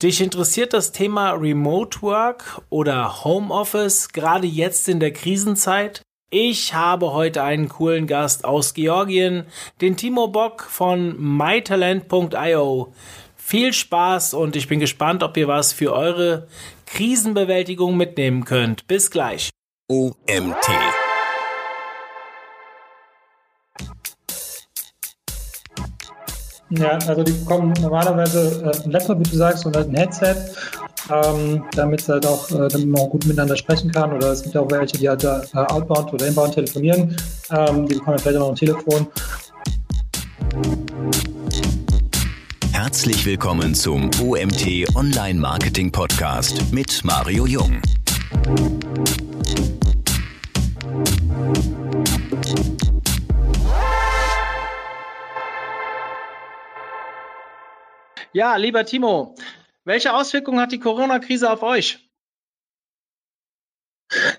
Dich interessiert das Thema Remote Work oder Homeoffice gerade jetzt in der Krisenzeit? Ich habe heute einen coolen Gast aus Georgien, den Timo Bock von mytalent.io. Viel Spaß und ich bin gespannt, ob ihr was für eure Krisenbewältigung mitnehmen könnt. Bis gleich. OMT Ja, also die bekommen normalerweise äh, ein Laptop, wie du sagst, und halt ein Headset, ähm, damit halt auch, äh, damit man auch gut miteinander sprechen kann. Oder es gibt auch welche, die halt äh, outbound oder inbound telefonieren. Ähm, die bekommen vielleicht auch noch ein Telefon. Herzlich willkommen zum OMT Online Marketing Podcast mit Mario Jung. Ja, lieber Timo, welche Auswirkungen hat die Corona-Krise auf euch?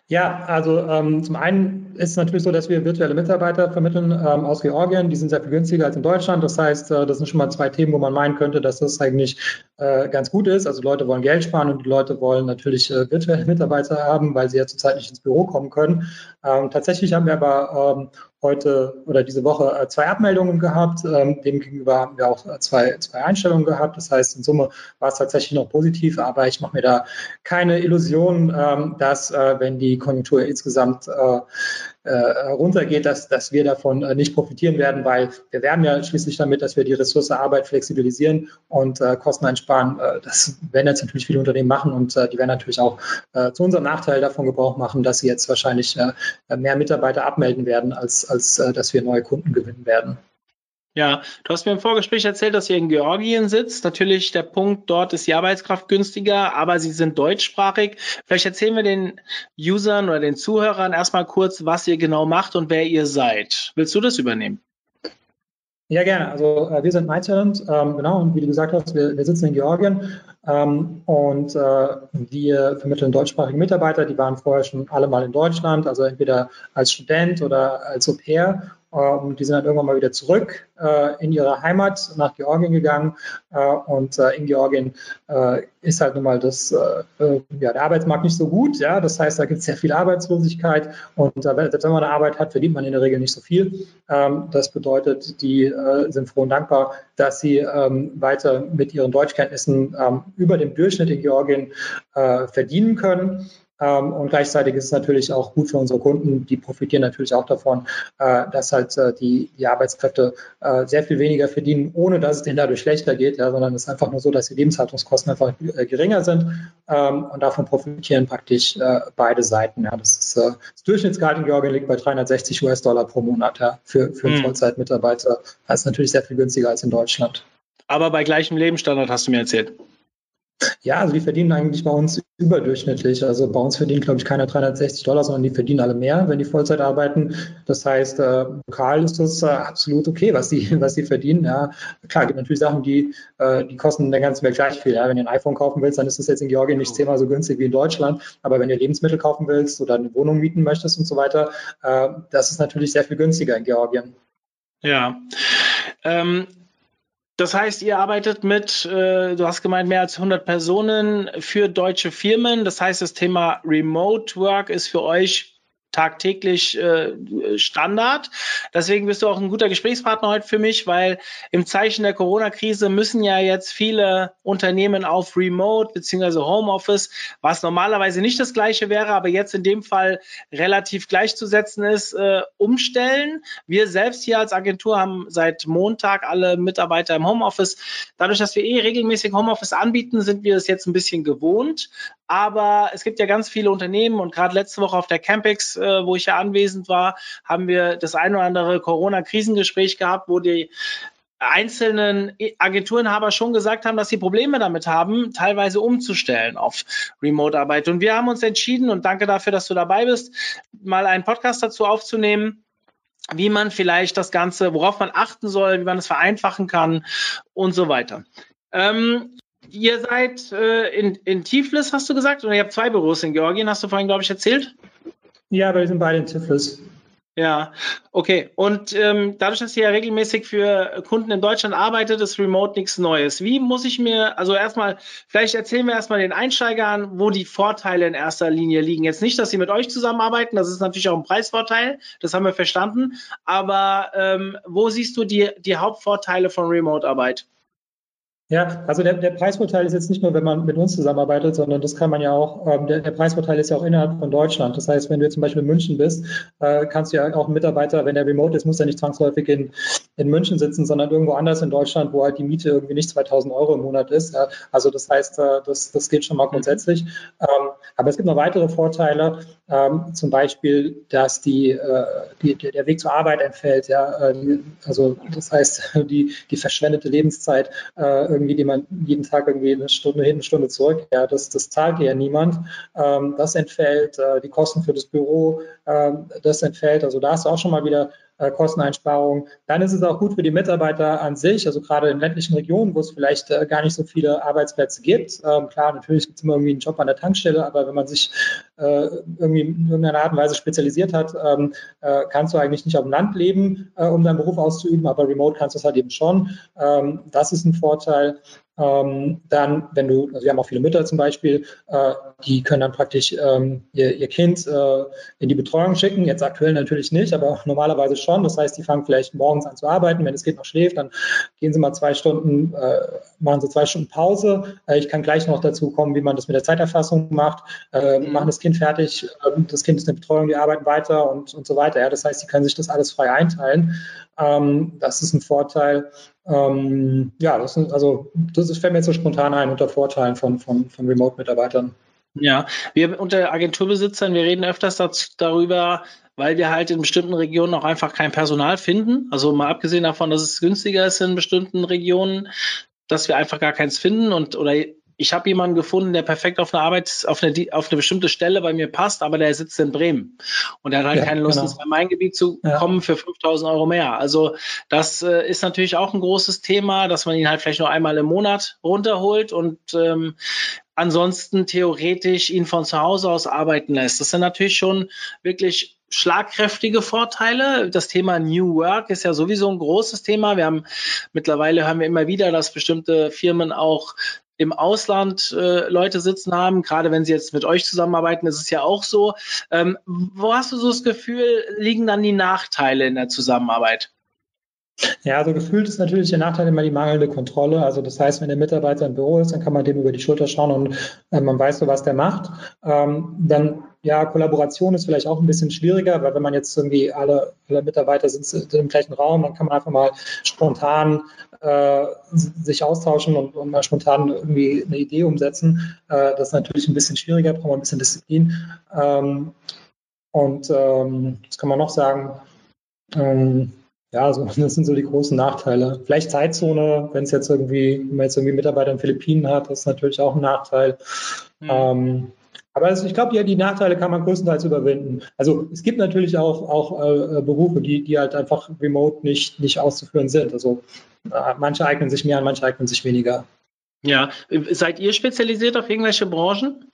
Ja, also ähm, zum einen ist es natürlich so, dass wir virtuelle Mitarbeiter vermitteln ähm, aus Georgien. Die sind sehr viel günstiger als in Deutschland. Das heißt, äh, das sind schon mal zwei Themen, wo man meinen könnte, dass das eigentlich äh, ganz gut ist. Also Leute wollen Geld sparen und die Leute wollen natürlich äh, virtuelle Mitarbeiter haben, weil sie ja zurzeit nicht ins Büro kommen können. Ähm, tatsächlich haben wir aber ähm, heute oder diese Woche äh, zwei Abmeldungen gehabt. Ähm, demgegenüber haben wir auch äh, zwei, zwei Einstellungen gehabt. Das heißt, in Summe war es tatsächlich noch positiv, aber ich mache mir da keine Illusion, ähm, dass äh, wenn die Konjunktur insgesamt runtergeht, dass, dass wir davon äh, nicht profitieren werden, weil wir werden ja schließlich damit, dass wir die Ressource Arbeit flexibilisieren und äh, Kosten einsparen. Äh, das werden jetzt natürlich viele Unternehmen machen und äh, die werden natürlich auch äh, zu unserem Nachteil davon Gebrauch machen, dass sie jetzt wahrscheinlich mehr Mitarbeiter abmelden werden, als, als dass wir neue Kunden gewinnen werden. Ja, du hast mir im Vorgespräch erzählt, dass ihr in Georgien sitzt. Natürlich, der Punkt dort ist die Arbeitskraft günstiger, aber sie sind deutschsprachig. Vielleicht erzählen wir den Usern oder den Zuhörern erstmal kurz, was ihr genau macht und wer ihr seid. Willst du das übernehmen? Ja, gerne. Also äh, wir sind MyTalent, ähm, genau, und wie du gesagt hast, wir, wir sitzen in Georgien ähm, und äh, wir vermitteln deutschsprachige Mitarbeiter, die waren vorher schon alle mal in Deutschland, also entweder als Student oder als Au pair und die sind dann irgendwann mal wieder zurück äh, in ihre Heimat nach Georgien gegangen. Äh, und äh, in Georgien ist halt nun mal das, ja, der Arbeitsmarkt nicht so gut. Ja? Das heißt, da gibt es sehr viel Arbeitslosigkeit. Und selbst wenn man eine Arbeit hat, verdient man in der Regel nicht so viel. Ähm, das bedeutet, die sind froh und dankbar, dass sie ähm, weiter mit ihren Deutschkenntnissen ähm, über dem Durchschnitt in Georgien verdienen können. Ähm, und gleichzeitig ist es natürlich auch gut für unsere Kunden. Die profitieren natürlich auch davon, äh, dass halt äh, die, die Arbeitskräfte äh, sehr viel weniger verdienen, ohne dass es denen dadurch schlechter geht, ja, sondern es ist einfach nur so, dass die Lebenshaltungskosten einfach geringer sind. Ähm, und davon profitieren praktisch beide Seiten. Ja. Das, ist, das Durchschnittsgehalt in Georgien liegt bei 360 US-Dollar pro Monat ja, für, für einen hm. Vollzeitmitarbeiter. Das ist natürlich sehr viel günstiger als in Deutschland. Aber bei gleichem Lebensstandard hast du mir erzählt. Ja, also die verdienen eigentlich bei uns überdurchschnittlich. Also bei uns verdienen, glaube ich, keiner 360 Dollar, sondern die verdienen alle mehr, wenn die Vollzeit arbeiten. Das heißt, äh, lokal ist das äh, absolut okay, was die, was die verdienen. Ja, klar, gibt natürlich Sachen, die, äh, die kosten in der ganzen Welt gleich viel. Ja. Wenn du ein iPhone kaufen willst, dann ist das jetzt in Georgien nicht zehnmal so günstig wie in Deutschland. Aber wenn du Lebensmittel kaufen willst oder eine Wohnung mieten möchtest und so weiter, äh, das ist natürlich sehr viel günstiger in Georgien. Ja. Ähm, das heißt, ihr arbeitet mit, äh, du hast gemeint, mehr als 100 Personen für deutsche Firmen. Das heißt, das Thema Remote Work ist für euch tagtäglich äh, Standard. Deswegen bist du auch ein guter Gesprächspartner heute für mich, weil im Zeichen der Corona-Krise müssen ja jetzt viele Unternehmen auf Remote bzw. Homeoffice, was normalerweise nicht das gleiche wäre, aber jetzt in dem Fall relativ gleichzusetzen ist, äh, umstellen. Wir selbst hier als Agentur haben seit Montag alle Mitarbeiter im Homeoffice. Dadurch, dass wir eh regelmäßig Homeoffice anbieten, sind wir es jetzt ein bisschen gewohnt. Aber es gibt ja ganz viele Unternehmen und gerade letzte Woche auf der Campix, äh, wo ich ja anwesend war, haben wir das ein oder andere Corona-Krisengespräch gehabt, wo die einzelnen Agenturenhaber schon gesagt haben, dass sie Probleme damit haben, teilweise umzustellen auf Remote-Arbeit. Und wir haben uns entschieden, und danke dafür, dass du dabei bist, mal einen Podcast dazu aufzunehmen, wie man vielleicht das Ganze, worauf man achten soll, wie man es vereinfachen kann und so weiter. Ähm, Ihr seid äh, in, in Tiflis, hast du gesagt, oder ihr habt zwei Büros in Georgien, hast du vorhin, glaube ich, erzählt? Ja, wir sind beide in Tiflis. Ja, okay. Und ähm, dadurch, dass ihr ja regelmäßig für Kunden in Deutschland arbeitet, ist Remote nichts Neues. Wie muss ich mir, also erstmal, vielleicht erzählen wir erstmal den Einsteigern, wo die Vorteile in erster Linie liegen. Jetzt nicht, dass sie mit euch zusammenarbeiten, das ist natürlich auch ein Preisvorteil, das haben wir verstanden. Aber ähm, wo siehst du die, die Hauptvorteile von Remote-Arbeit? Ja, also der, der Preisvorteil ist jetzt nicht nur, wenn man mit uns zusammenarbeitet, sondern das kann man ja auch, ähm, der, der Preisvorteil ist ja auch innerhalb von Deutschland. Das heißt, wenn du jetzt zum Beispiel in München bist, äh, kannst du ja auch einen Mitarbeiter, wenn der remote ist, muss er nicht zwangsläufig in, in München sitzen, sondern irgendwo anders in Deutschland, wo halt die Miete irgendwie nicht 2000 Euro im Monat ist. Ja, also das heißt, äh, das, das geht schon mal grundsätzlich. Ähm, aber es gibt noch weitere Vorteile, ähm, zum Beispiel, dass die, äh, die, der Weg zur Arbeit entfällt. Ja, äh, also das heißt, die, die verschwendete Lebenszeit äh, irgendwie, die man jeden Tag irgendwie eine Stunde hin, eine Stunde zurück, ja, das, das zahlt ja niemand. Ähm, das entfällt, äh, die Kosten für das Büro, äh, das entfällt. Also da hast du auch schon mal wieder äh, Kosteneinsparungen. Dann ist es auch gut für die Mitarbeiter an sich, also gerade in ländlichen Regionen, wo es vielleicht äh, gar nicht so viele Arbeitsplätze gibt. Ähm, klar, natürlich gibt es immer irgendwie einen Job an der Tankstelle, aber wenn man sich irgendwie in irgendeiner Art und Weise spezialisiert hat, ähm, äh, kannst du eigentlich nicht auf dem Land leben, äh, um deinen Beruf auszuüben, aber remote kannst du es halt eben schon. Ähm, das ist ein Vorteil. Ähm, dann, wenn du, also wir haben auch viele Mütter zum Beispiel, äh, die können dann praktisch ähm, ihr, ihr, Kind äh, in die Betreuung schicken. Jetzt aktuell natürlich nicht, aber normalerweise schon. Das heißt, die fangen vielleicht morgens an zu arbeiten. Wenn das Kind noch schläft, dann gehen sie mal zwei Stunden, äh, machen sie zwei Stunden Pause. Äh, ich kann gleich noch dazu kommen, wie man das mit der Zeiterfassung macht. Äh, machen das Kind fertig, ähm, das Kind ist in der Betreuung, die arbeiten weiter und, und so weiter. Ja, das heißt, die können sich das alles frei einteilen. Ähm, das ist ein Vorteil. Ähm, ja, das sind, also das fällt mir jetzt so spontan ein unter Vorteilen von, von, von Remote-Mitarbeitern. Ja, wir unter Agenturbesitzern, wir reden öfters dazu, darüber, weil wir halt in bestimmten Regionen auch einfach kein Personal finden. Also mal abgesehen davon, dass es günstiger ist in bestimmten Regionen, dass wir einfach gar keins finden und oder ich habe jemanden gefunden, der perfekt auf eine Arbeit, auf eine, auf eine bestimmte Stelle bei mir passt, aber der sitzt in Bremen und der hat halt ja, keine Lust, genau. ins Rhein-Main-Gebiet zu ja. kommen für 5000 Euro mehr. Also das äh, ist natürlich auch ein großes Thema, dass man ihn halt vielleicht nur einmal im Monat runterholt und ähm, ansonsten theoretisch ihn von zu Hause aus arbeiten lässt. Das sind natürlich schon wirklich schlagkräftige Vorteile. Das Thema New Work ist ja sowieso ein großes Thema. Wir haben mittlerweile hören wir immer wieder, dass bestimmte Firmen auch im Ausland äh, Leute sitzen haben, gerade wenn sie jetzt mit euch zusammenarbeiten, ist es ja auch so. Ähm, wo hast du so das Gefühl, liegen dann die Nachteile in der Zusammenarbeit? Ja, also gefühlt ist natürlich der Nachteil immer die mangelnde Kontrolle. Also das heißt, wenn der Mitarbeiter im Büro ist, dann kann man dem über die Schulter schauen und äh, man weiß so, was der macht. Ähm, dann ja, Kollaboration ist vielleicht auch ein bisschen schwieriger, weil wenn man jetzt irgendwie alle, alle Mitarbeiter sind im gleichen Raum, dann kann man einfach mal spontan äh, sich austauschen und, und, mal spontan irgendwie eine Idee umsetzen. Äh, das ist natürlich ein bisschen schwieriger, braucht man ein bisschen Disziplin. Ähm, und ähm, was kann man noch sagen? Ähm, ja, so, das sind so die großen Nachteile. Vielleicht Zeitzone, wenn es jetzt irgendwie, wenn man jetzt irgendwie Mitarbeiter in Philippinen hat, das ist natürlich auch ein Nachteil. Mhm. Ähm, aber also ich glaube, ja, die Nachteile kann man größtenteils überwinden. Also es gibt natürlich auch, auch äh, Berufe, die, die halt einfach remote nicht, nicht auszuführen sind. Also äh, manche eignen sich mehr, manche eignen sich weniger. Ja, seid ihr spezialisiert auf irgendwelche Branchen?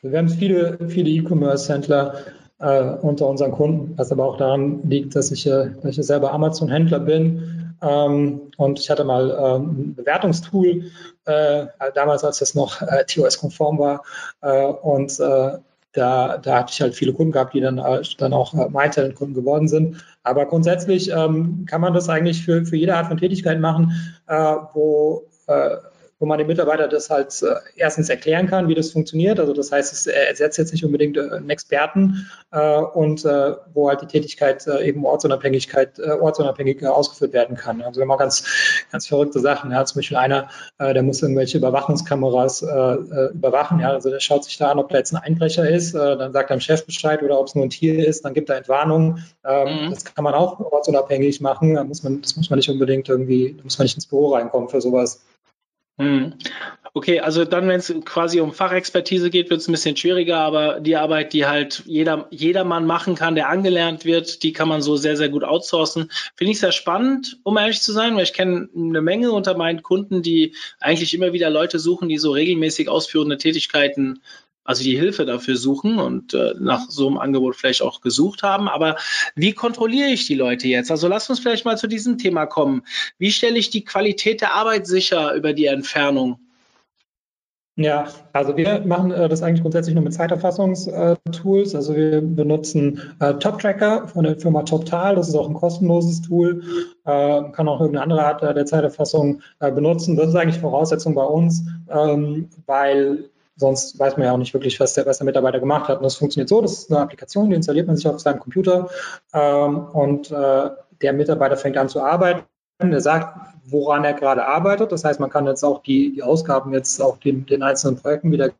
Wir haben viele, viele E-Commerce-Händler äh, unter unseren Kunden, was aber auch daran liegt, dass ich, äh, dass ich selber Amazon-Händler bin ähm, und ich hatte mal ähm, ein Bewertungstool, äh, damals, als das noch äh, TOS-konform war. Äh, und äh, da, da hatte ich halt viele Kunden gehabt, die dann, äh, dann auch äh, MyTalent-Kunden geworden sind. Aber grundsätzlich ähm, kann man das eigentlich für, für jede Art von Tätigkeit machen, äh, wo wo man dem Mitarbeiter das halt äh, erstens erklären kann, wie das funktioniert. Also das heißt, es ersetzt jetzt nicht unbedingt äh, einen Experten äh, und äh, wo halt die Tätigkeit äh, eben Ortsunabhängigkeit, äh, ortsunabhängig ausgeführt werden kann. Also wir haben auch ganz, ganz verrückte Sachen. Ja, zum Beispiel einer, der muss irgendwelche Überwachungskameras überwachen. Ja, also der schaut sich da an, ob da jetzt ein Einbrecher ist, dann sagt er dem Chef Bescheid oder ob es nur ein Tier ist, dann gibt er Entwarnung. Ähm, mhm. Das kann man auch ortsunabhängig machen. Da muss man, das muss man nicht unbedingt irgendwie, da muss man nicht ins Büro reinkommen für sowas. Hm. Okay, also dann, wenn es quasi um Fachexpertise geht, wird es ein bisschen schwieriger, aber die Arbeit, die halt jeder, jedermann machen kann, der angelernt wird, die kann man so sehr, sehr gut outsourcen. Finde ich sehr spannend, um ehrlich zu sein, weil ich kenne eine Menge unter meinen Kunden, die eigentlich immer wieder Leute suchen, die so regelmäßig ausführende Tätigkeiten also die Hilfe dafür suchen und äh, nach so einem Angebot vielleicht auch gesucht haben. Aber wie kontrolliere ich die Leute jetzt? Also lass uns vielleicht mal zu diesem Thema kommen. Wie stelle ich die Qualität der Arbeit sicher über die Entfernung? Ja, also wir machen äh, das eigentlich grundsätzlich nur mit Zeiterfassungstools. also wir benutzen äh, Top-Tracker von der Firma TopTal. Das ist auch ein kostenloses Tool. Äh, kann auch irgendeine andere Art äh, der Zeiterfassung äh, benutzen. Das ist eigentlich Voraussetzung bei uns, ähm, weil sonst weiß man ja auch nicht wirklich, was der, was der Mitarbeiter gemacht hat. Und das funktioniert so, das ist eine Applikation, die installiert man sich auf seinem Computer ähm, und äh, der Mitarbeiter fängt an zu arbeiten. Er sagt, woran er gerade arbeitet. Das heißt, man kann jetzt auch die, die Ausgaben jetzt auch den, den einzelnen Projekten wieder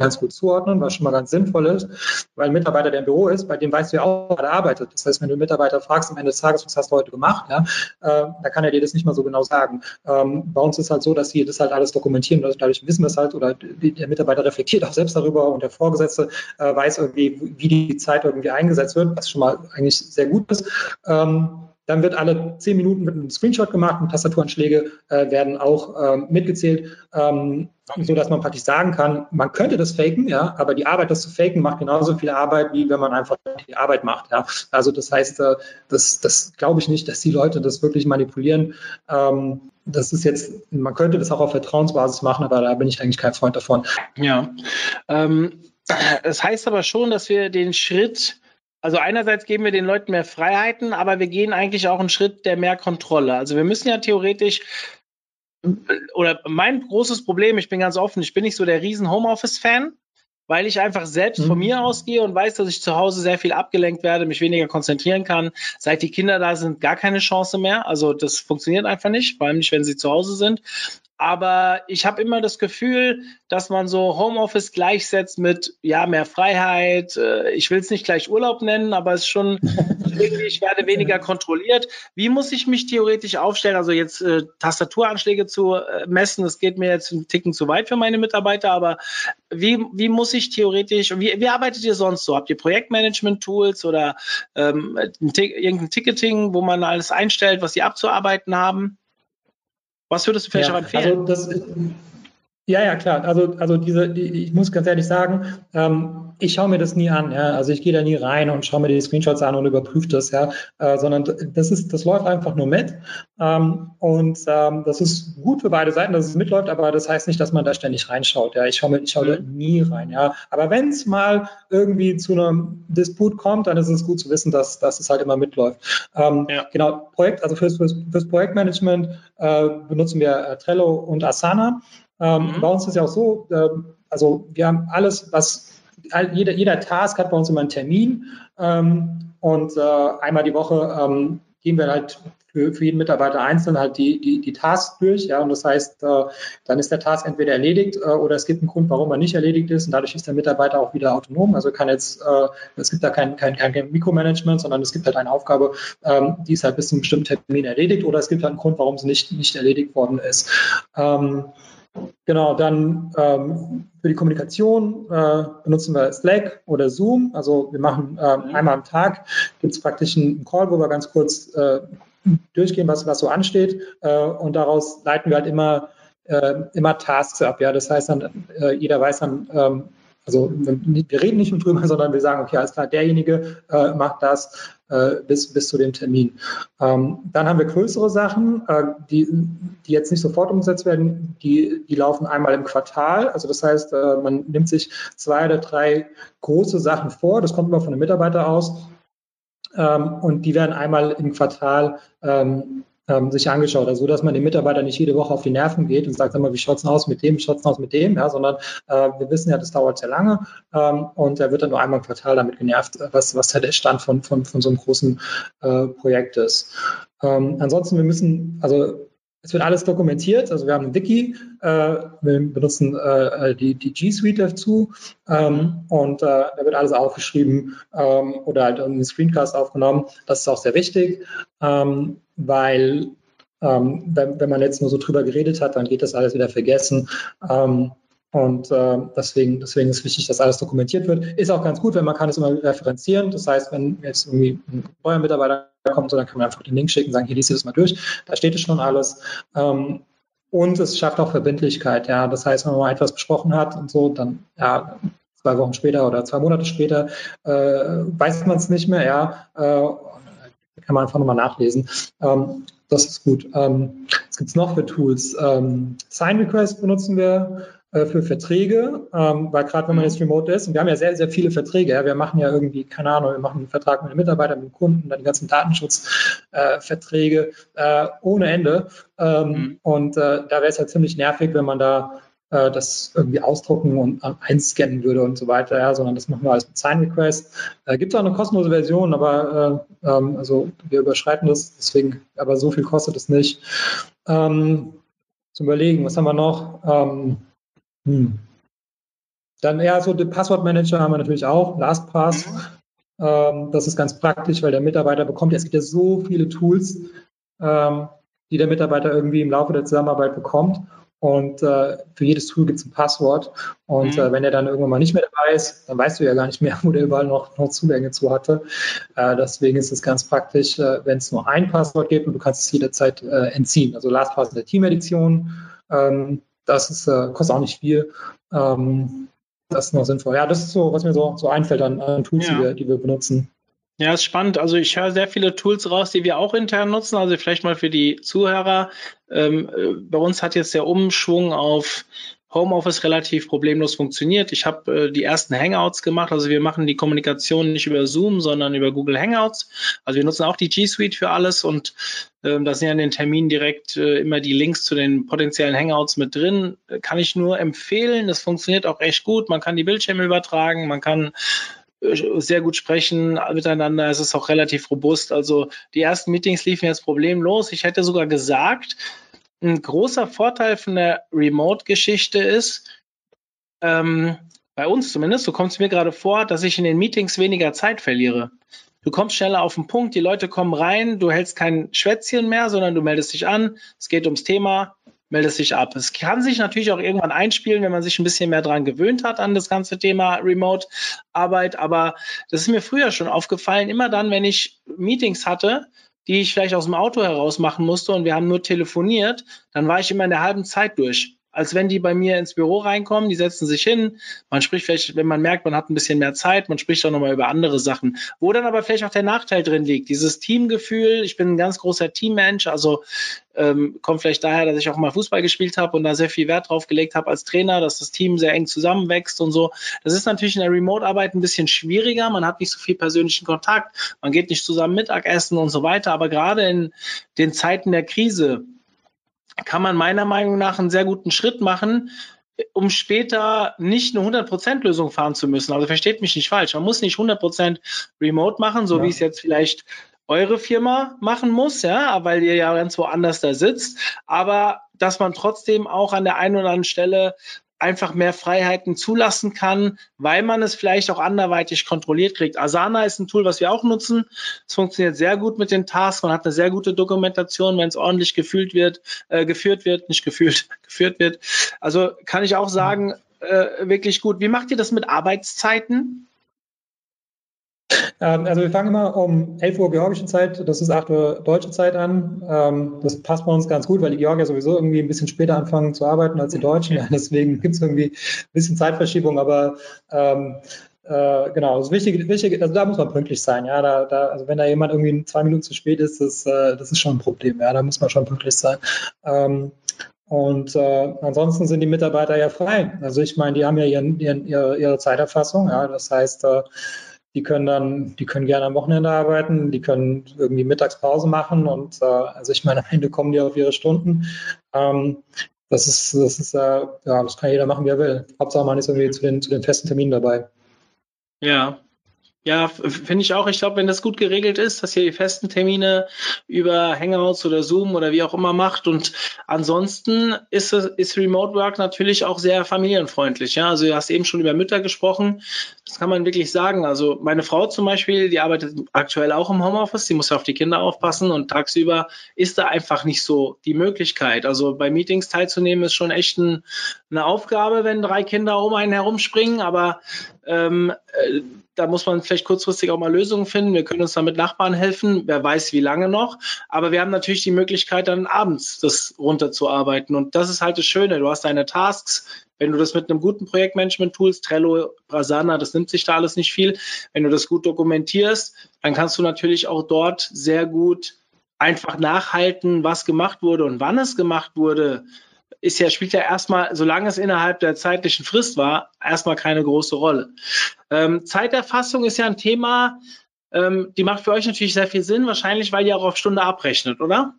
ganz gut zuordnen, was schon mal ganz sinnvoll ist, weil ein Mitarbeiter, der im Büro ist, bei dem weißt du ja auch, wer arbeitet. Das heißt, wenn du einen Mitarbeiter fragst am Ende des Tages, was hast du heute gemacht, ja, äh, da kann er dir das nicht mal so genau sagen. Ähm, bei uns ist halt so, dass wir das halt alles dokumentieren, also dadurch wissen wir es halt oder der Mitarbeiter reflektiert auch selbst darüber und der Vorgesetzte äh, weiß irgendwie, wie die Zeit irgendwie eingesetzt wird, was schon mal eigentlich sehr gut ist. Ähm, dann wird alle zehn Minuten mit einem Screenshot gemacht und Tastaturanschläge äh, werden auch ähm, mitgezählt, ähm, so dass man praktisch sagen kann, man könnte das faken, ja, aber die Arbeit, das zu faken, macht genauso viel Arbeit, wie wenn man einfach die Arbeit macht, ja. Also das heißt, äh, das, das glaube ich nicht, dass die Leute das wirklich manipulieren. Ähm, das ist jetzt, man könnte das auch auf Vertrauensbasis machen, aber da bin ich eigentlich kein Freund davon. Ja. Ähm, das heißt aber schon, dass wir den Schritt also einerseits geben wir den Leuten mehr Freiheiten, aber wir gehen eigentlich auch einen Schritt der mehr Kontrolle. Also wir müssen ja theoretisch oder mein großes Problem, ich bin ganz offen, ich bin nicht so der riesen Homeoffice-Fan, weil ich einfach selbst mhm. von mir ausgehe und weiß, dass ich zu Hause sehr viel abgelenkt werde, mich weniger konzentrieren kann. Seit die Kinder da sind, gar keine Chance mehr. Also das funktioniert einfach nicht, vor allem nicht, wenn sie zu Hause sind. Aber ich habe immer das Gefühl, dass man so Homeoffice gleichsetzt mit ja mehr Freiheit. Äh, ich will es nicht gleich Urlaub nennen, aber es ist schon ich werde weniger kontrolliert. Wie muss ich mich theoretisch aufstellen? Also jetzt äh, Tastaturanschläge zu äh, messen, das geht mir jetzt einen Ticken zu weit für meine Mitarbeiter, aber wie, wie muss ich theoretisch, wie, wie arbeitet ihr sonst so? Habt ihr Projektmanagement-Tools oder ähm, ein irgendein Ticketing, wo man alles einstellt, was sie abzuarbeiten haben? Was würdest du vielleicht ja, auch empfehlen? Also das, ja, ja, klar. Also, also diese, die, ich muss ganz ehrlich sagen, ähm, ich schaue mir das nie an. Ja? Also ich gehe da nie rein und schaue mir die Screenshots an und überprüfe das, ja, äh, sondern das ist, das läuft einfach nur mit. Ähm, und ähm, das ist gut für beide Seiten, dass es mitläuft, aber das heißt nicht, dass man da ständig reinschaut. Ja, ich schaue mir, ich schaue da mhm. nie rein. Ja, aber wenn es mal irgendwie zu einem Disput kommt, dann ist es gut zu wissen, dass, dass es halt immer mitläuft. Ähm, ja. Genau, Projekt, also fürs, fürs, fürs Projektmanagement äh, benutzen wir äh, Trello und Asana. Ähm, mhm. Bei uns ist ja auch so, äh, also wir haben alles, was jeder, jeder Task hat bei uns immer einen Termin ähm, und äh, einmal die Woche ähm, gehen wir halt für, für jeden Mitarbeiter einzeln halt die, die, die Tasks durch. Ja, und das heißt, äh, dann ist der Task entweder erledigt äh, oder es gibt einen Grund, warum er nicht erledigt ist. Und dadurch ist der Mitarbeiter auch wieder autonom. Also kann jetzt, äh, es gibt da kein, kein, kein Mikromanagement, sondern es gibt halt eine Aufgabe, ähm, die ist halt bis zu einem bestimmten Termin erledigt oder es gibt halt einen Grund, warum sie nicht, nicht erledigt worden ist. Ähm, Genau, dann ähm, für die Kommunikation äh, benutzen wir Slack oder Zoom. Also wir machen äh, einmal am Tag, gibt es praktisch einen Call, wo wir ganz kurz äh, durchgehen, was, was so ansteht. Äh, und daraus leiten wir halt immer, äh, immer Tasks ab. Ja? Das heißt dann, äh, jeder weiß dann, ähm, also wir reden nicht nur drüber, sondern wir sagen, okay, alles klar, derjenige äh, macht das äh, bis, bis zu dem Termin. Ähm, dann haben wir größere Sachen, äh, die, die jetzt nicht sofort umgesetzt werden, die, die laufen einmal im Quartal. Also das heißt, äh, man nimmt sich zwei oder drei große Sachen vor, das kommt immer von einem Mitarbeiter aus. Ähm, und die werden einmal im Quartal ähm, ähm, sich angeschaut. Also, dass man den Mitarbeiter nicht jede Woche auf die Nerven geht und sagt, sag mal, wie schaut's denn aus mit dem, wie schaut's denn aus mit dem, ja, sondern äh, wir wissen ja, das dauert sehr lange ähm, und er wird dann nur einmal im Quartal damit genervt, was, was der Stand von, von, von so einem großen äh, Projekt ist. Ähm, ansonsten, wir müssen, also es wird alles dokumentiert, also wir haben ein Wiki, äh, wir benutzen äh, die, die G Suite dazu ähm, und äh, da wird alles aufgeschrieben ähm, oder halt einen Screencast aufgenommen. Das ist auch sehr wichtig, ähm, weil ähm, wenn, wenn man jetzt nur so drüber geredet hat, dann geht das alles wieder vergessen. Ähm, und äh, deswegen, deswegen ist wichtig, dass alles dokumentiert wird. Ist auch ganz gut, wenn man kann es immer referenzieren. Das heißt, wenn jetzt irgendwie ein neuer Mitarbeiter kommt, so, dann kann man einfach den Link schicken, sagen, hier liest ihr das mal durch. Da steht es schon alles. Ähm, und es schafft auch Verbindlichkeit. Ja, das heißt, wenn man mal etwas besprochen hat und so, dann ja, zwei Wochen später oder zwei Monate später äh, weiß man es nicht mehr, ja, äh, kann man einfach nochmal nachlesen. Ähm, das ist gut. Ähm, was gibt es noch für Tools? Ähm, Sign Request benutzen wir für Verträge, ähm, weil gerade wenn man jetzt remote ist, und wir haben ja sehr, sehr viele Verträge, ja, wir machen ja irgendwie, keine Ahnung, wir machen einen Vertrag mit einem Mitarbeiter, mit dem Kunden, dann die ganzen Datenschutzverträge äh, äh, ohne Ende. Ähm, mhm. Und äh, da wäre es halt ziemlich nervig, wenn man da äh, das irgendwie ausdrucken und einscannen würde und so weiter, ja, sondern das machen wir alles mit Sign Request. Äh, Gibt es auch eine kostenlose Version, aber äh, ähm, also wir überschreiten das, deswegen, aber so viel kostet es nicht. Ähm, zum Überlegen, was haben wir noch? Ähm, hm. Dann ja, so den Passwortmanager haben wir natürlich auch, LastPass. Mhm. Ähm, das ist ganz praktisch, weil der Mitarbeiter bekommt, es gibt ja so viele Tools, ähm, die der Mitarbeiter irgendwie im Laufe der Zusammenarbeit bekommt. Und äh, für jedes Tool gibt es ein Passwort. Und mhm. äh, wenn er dann irgendwann mal nicht mehr dabei ist, dann weißt du ja gar nicht mehr, wo der überall noch, noch Zugänge zu hatte. Äh, deswegen ist es ganz praktisch, äh, wenn es nur ein Passwort gibt und du kannst es jederzeit äh, entziehen. Also LastPass in der Team-Edition. Ähm, das ist, äh, kostet auch nicht viel. Ähm, das ist noch sinnvoll. Ja, das ist so, was mir so, so einfällt an, an Tools, ja. die, wir, die wir benutzen. Ja, ist spannend. Also ich höre sehr viele Tools raus, die wir auch intern nutzen. Also vielleicht mal für die Zuhörer. Ähm, äh, bei uns hat jetzt der Umschwung auf Homeoffice relativ problemlos funktioniert. Ich habe äh, die ersten Hangouts gemacht. Also wir machen die Kommunikation nicht über Zoom, sondern über Google Hangouts. Also wir nutzen auch die G Suite für alles und ähm, da sind ja in den Terminen direkt äh, immer die Links zu den potenziellen Hangouts mit drin. Kann ich nur empfehlen. Das funktioniert auch echt gut. Man kann die Bildschirme übertragen, man kann sehr gut sprechen miteinander. Es ist auch relativ robust. Also die ersten Meetings liefen jetzt problemlos. Ich hätte sogar gesagt, ein großer Vorteil von der Remote-Geschichte ist, ähm, bei uns zumindest, so kommt es mir gerade vor, dass ich in den Meetings weniger Zeit verliere. Du kommst schneller auf den Punkt, die Leute kommen rein, du hältst kein Schwätzchen mehr, sondern du meldest dich an, es geht ums Thema, meldet sich ab. Es kann sich natürlich auch irgendwann einspielen, wenn man sich ein bisschen mehr dran gewöhnt hat an das ganze Thema Remote-Arbeit. Aber das ist mir früher schon aufgefallen. Immer dann, wenn ich Meetings hatte, die ich vielleicht aus dem Auto heraus machen musste und wir haben nur telefoniert, dann war ich immer in der halben Zeit durch als wenn die bei mir ins Büro reinkommen, die setzen sich hin, man spricht vielleicht, wenn man merkt, man hat ein bisschen mehr Zeit, man spricht auch nochmal über andere Sachen, wo dann aber vielleicht auch der Nachteil drin liegt, dieses Teamgefühl, ich bin ein ganz großer Teammensch, also ähm, kommt vielleicht daher, dass ich auch mal Fußball gespielt habe und da sehr viel Wert drauf gelegt habe als Trainer, dass das Team sehr eng zusammenwächst und so. Das ist natürlich in der Remote-Arbeit ein bisschen schwieriger, man hat nicht so viel persönlichen Kontakt, man geht nicht zusammen Mittagessen und so weiter, aber gerade in den Zeiten der Krise, kann man meiner Meinung nach einen sehr guten Schritt machen, um später nicht eine 100%-Lösung fahren zu müssen. Also versteht mich nicht falsch. Man muss nicht 100% remote machen, so ja. wie es jetzt vielleicht eure Firma machen muss, ja, weil ihr ja ganz woanders da sitzt. Aber dass man trotzdem auch an der einen oder anderen Stelle einfach mehr Freiheiten zulassen kann, weil man es vielleicht auch anderweitig kontrolliert kriegt. Asana ist ein Tool, was wir auch nutzen. Es funktioniert sehr gut mit den Tasks. Man hat eine sehr gute Dokumentation, wenn es ordentlich gefühlt wird, äh, geführt wird, nicht gefühlt, geführt wird. Also kann ich auch sagen, äh, wirklich gut. Wie macht ihr das mit Arbeitszeiten? Ähm, also wir fangen immer um 11 Uhr georgische Zeit, das ist 8 Uhr deutsche Zeit an. Ähm, das passt bei uns ganz gut, weil die Georgier sowieso irgendwie ein bisschen später anfangen zu arbeiten als die Deutschen. Ja, deswegen gibt es irgendwie ein bisschen Zeitverschiebung, aber ähm, äh, genau, das Wichtige, Wichtige, also da muss man pünktlich sein, ja. Da, da, also wenn da jemand irgendwie zwei Minuten zu spät ist, das, äh, das ist schon ein Problem, ja, da muss man schon pünktlich sein. Ähm, und äh, ansonsten sind die Mitarbeiter ja frei. Also ich meine, die haben ja ihren, ihren, ihre, ihre Zeiterfassung, ja. Das heißt, äh, die können dann, die können gerne am Wochenende arbeiten, die können irgendwie Mittagspause machen und äh, also ich meine, am Ende kommen die auf ihre Stunden. Ähm, das ist, das ist, äh, ja, das kann jeder machen, wie er will. Hauptsache man ist irgendwie zu den, zu den festen Terminen dabei. Ja, ja, finde ich auch. Ich glaube, wenn das gut geregelt ist, dass ihr die festen Termine über Hangouts oder Zoom oder wie auch immer macht. Und ansonsten ist, ist Remote Work natürlich auch sehr familienfreundlich. Ja, also du hast eben schon über Mütter gesprochen. Das kann man wirklich sagen. Also meine Frau zum Beispiel, die arbeitet aktuell auch im Homeoffice. Die muss auf die Kinder aufpassen und tagsüber ist da einfach nicht so die Möglichkeit. Also bei Meetings teilzunehmen ist schon echt ein, eine Aufgabe, wenn drei Kinder um einen herumspringen. Aber Ähm, äh, da muss man vielleicht kurzfristig auch mal Lösungen finden. Wir können uns da mit Nachbarn helfen. Wer weiß, wie lange noch. Aber wir haben natürlich die Möglichkeit, dann abends das runterzuarbeiten. Und das ist halt das Schöne. Du hast deine Tasks. Wenn du das mit einem guten Projektmanagement tools, Trello, Brasana, das nimmt sich da alles nicht viel. Wenn du das gut dokumentierst, dann kannst du natürlich auch dort sehr gut einfach nachhalten, was gemacht wurde und wann es gemacht wurde ist ja, spielt ja erstmal, solange es innerhalb der zeitlichen Frist war, erstmal keine große Rolle. Ähm, Zeiterfassung ist ja ein Thema, ähm, die macht für euch natürlich sehr viel Sinn, wahrscheinlich, weil ihr auch auf Stunde abrechnet, oder?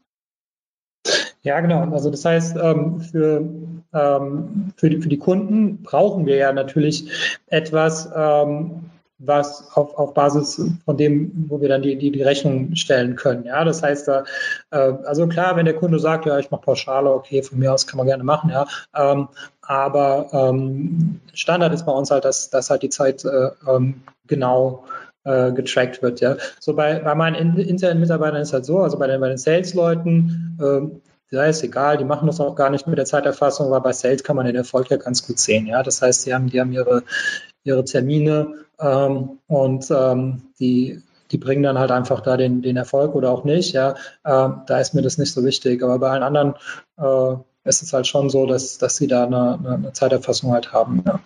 Ja, genau. Also das heißt, ähm, für, ähm, für, die, für die Kunden brauchen wir ja natürlich etwas, ähm, was auf, auf Basis von dem, wo wir dann die, die, die Rechnung stellen können. Ja, das heißt, äh, also klar, wenn der Kunde sagt, ja, ich mache Pauschale, okay, von mir aus kann man gerne machen, ja. Ähm, aber ähm, Standard ist bei uns halt, dass, dass halt die Zeit äh, ähm, genau äh, getrackt wird. Ja. So bei, bei meinen internen Mitarbeitern ist halt so, also bei den, bei den Sales-Leuten, ja, ist egal, die machen das auch gar nicht mit der Zeiterfassung, weil bei Sales kann man den Erfolg ja ganz gut sehen. Ja, das heißt, die haben, die haben ihre, ihre Termine ähm, und ähm, die, die bringen dann halt einfach da den, den Erfolg oder auch nicht. Ja, äh, da ist mir das nicht so wichtig. Aber bei allen anderen äh, ist es halt schon so, dass, dass sie da eine, eine Zeiterfassung halt haben. Ja.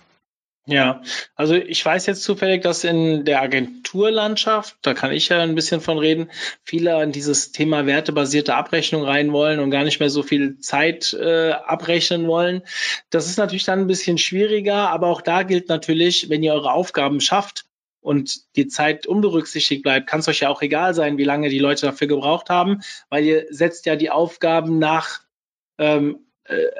Ja, also ich weiß jetzt zufällig, dass in der Agenturlandschaft, da kann ich ja ein bisschen von reden, viele an dieses Thema wertebasierte Abrechnung rein wollen und gar nicht mehr so viel Zeit äh, abrechnen wollen. Das ist natürlich dann ein bisschen schwieriger, aber auch da gilt natürlich, wenn ihr eure Aufgaben schafft und die Zeit unberücksichtigt bleibt, kann es euch ja auch egal sein, wie lange die Leute dafür gebraucht haben, weil ihr setzt ja die Aufgaben nach ähm, äh,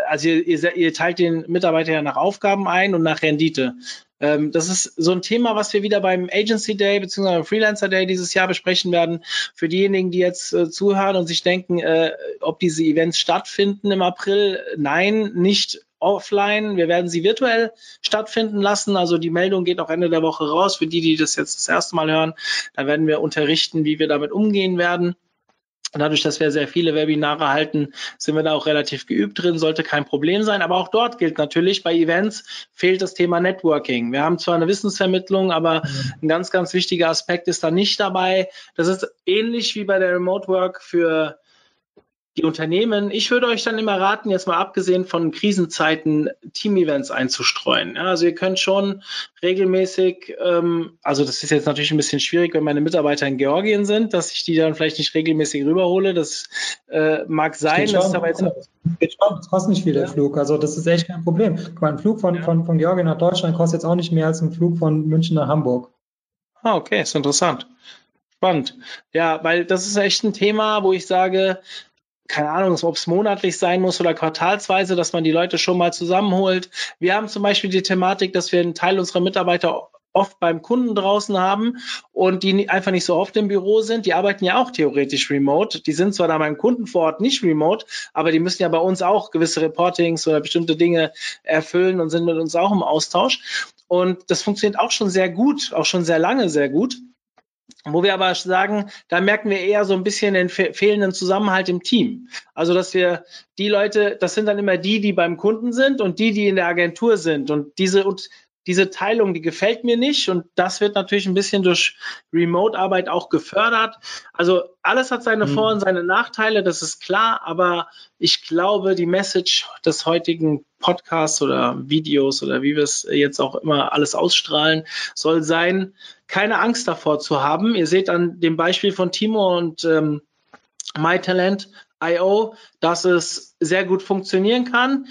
also ihr, ihr, ihr, teilt den Mitarbeiter ja nach Aufgaben ein und nach Rendite. Ähm, das ist so ein Thema, was wir wieder beim Agency Day bzw. Freelancer Day dieses Jahr besprechen werden. Für diejenigen, die jetzt äh, zuhören und sich denken, äh, ob diese Events stattfinden im April, nein, nicht offline. Wir werden sie virtuell stattfinden lassen. Also die Meldung geht auch Ende der Woche raus. Für die, die das jetzt das erste Mal hören, da werden wir unterrichten, wie wir damit umgehen werden. Und dadurch, dass wir sehr viele Webinare halten, sind wir da auch relativ geübt drin, sollte kein Problem sein. Aber auch dort gilt natürlich, bei Events fehlt das Thema Networking. Wir haben zwar eine Wissensvermittlung, aber mhm. ein ganz, ganz wichtiger Aspekt ist da nicht dabei. Das ist ähnlich wie bei der Remote Work für die Unternehmen, ich würde euch dann immer raten, jetzt mal abgesehen von Krisenzeiten, Team-Events einzustreuen. Ja, also ihr könnt schon regelmäßig, ähm, also das ist jetzt natürlich ein bisschen schwierig, wenn meine Mitarbeiter in Georgien sind, dass ich die dann vielleicht nicht regelmäßig rüberhole. Das äh, mag sein. Das, ist aber jetzt das kostet nicht viel, der ja. Flug. Also das ist echt kein Problem. Ein Flug von, ja. von, von Georgien nach Deutschland kostet jetzt auch nicht mehr als ein Flug von München nach Hamburg. Ah, okay, ist interessant. Spannend. Ja, weil das ist echt ein Thema, wo ich sage, keine Ahnung, ob es monatlich sein muss oder quartalsweise, dass man die Leute schon mal zusammenholt. Wir haben zum Beispiel die Thematik, dass wir einen Teil unserer Mitarbeiter oft beim Kunden draußen haben und die einfach nicht so oft im Büro sind. Die arbeiten ja auch theoretisch remote. Die sind zwar da beim Kunden vor Ort nicht remote, aber die müssen ja bei uns auch gewisse Reportings oder bestimmte Dinge erfüllen und sind mit uns auch im Austausch. Und das funktioniert auch schon sehr gut, auch schon sehr lange sehr gut. Wo wir aber sagen, da merken wir eher so ein bisschen den fehlenden Zusammenhalt im Team. Also, dass wir die Leute, das sind dann immer die, die beim Kunden sind und die, die in der Agentur sind. Und diese, und diese Teilung, die gefällt mir nicht und das wird natürlich ein bisschen durch Remote-Arbeit auch gefördert. Also alles hat seine Vor- und mhm. seine Nachteile, das ist klar, aber ich glaube, die Message des heutigen Podcasts oder Videos oder wie wir es jetzt auch immer alles ausstrahlen, soll sein, keine Angst davor zu haben. Ihr seht an dem Beispiel von Timo und ähm, MyTalent.io, dass es sehr gut funktionieren kann.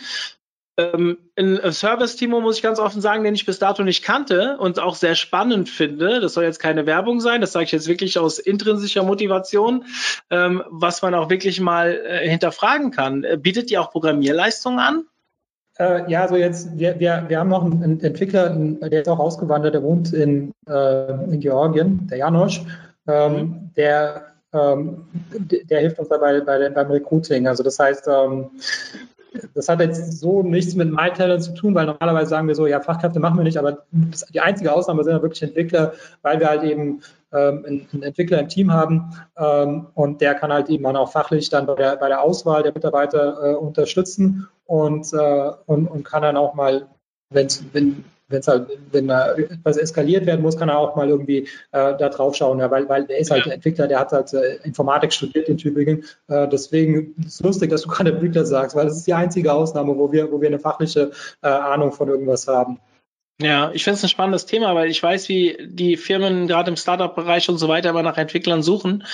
Ähm, ein Service-Timo, muss ich ganz offen sagen, den ich bis dato nicht kannte und auch sehr spannend finde. Das soll jetzt keine Werbung sein, das sage ich jetzt wirklich aus intrinsischer Motivation, ähm, was man auch wirklich mal äh, hinterfragen kann. Äh, bietet ihr auch Programmierleistungen an? Äh, ja, also jetzt, wir, wir, wir haben noch einen Entwickler, der ist auch ausgewandert, der wohnt in, äh, in Georgien, der Janosch. Ähm, mhm. der, ähm, der hilft uns dabei bei, beim Recruiting. Also das heißt, ähm, das hat jetzt so nichts mit MyTalent zu tun, weil normalerweise sagen wir so, ja, Fachkräfte machen wir nicht, aber die einzige Ausnahme sind ja wirklich Entwickler, weil wir halt eben ähm, einen, einen, Entwickler im Team haben ähm, und der kann halt eben auch fachlich dann bei der, bei der Auswahl der Mitarbeiter äh, unterstützen und, äh, und, und kann dann auch mal, wenn, wenn es halt, wenn äh, etwas eskaliert werden muss, kann er auch mal irgendwie äh, da drauf schauen, ja, weil, weil der ist halt ja. Entwickler, der hat halt äh, Informatik studiert in Tübingen. Äh, deswegen ist es lustig, dass du gerade Entwickler sagst, weil das ist die einzige Ausnahme, wo wir, wo wir eine fachliche äh, Ahnung von irgendwas haben. Ja, ich finde es ein spannendes Thema, weil ich weiß, wie die Firmen gerade im Startup-Bereich und so weiter immer nach Entwicklern suchen.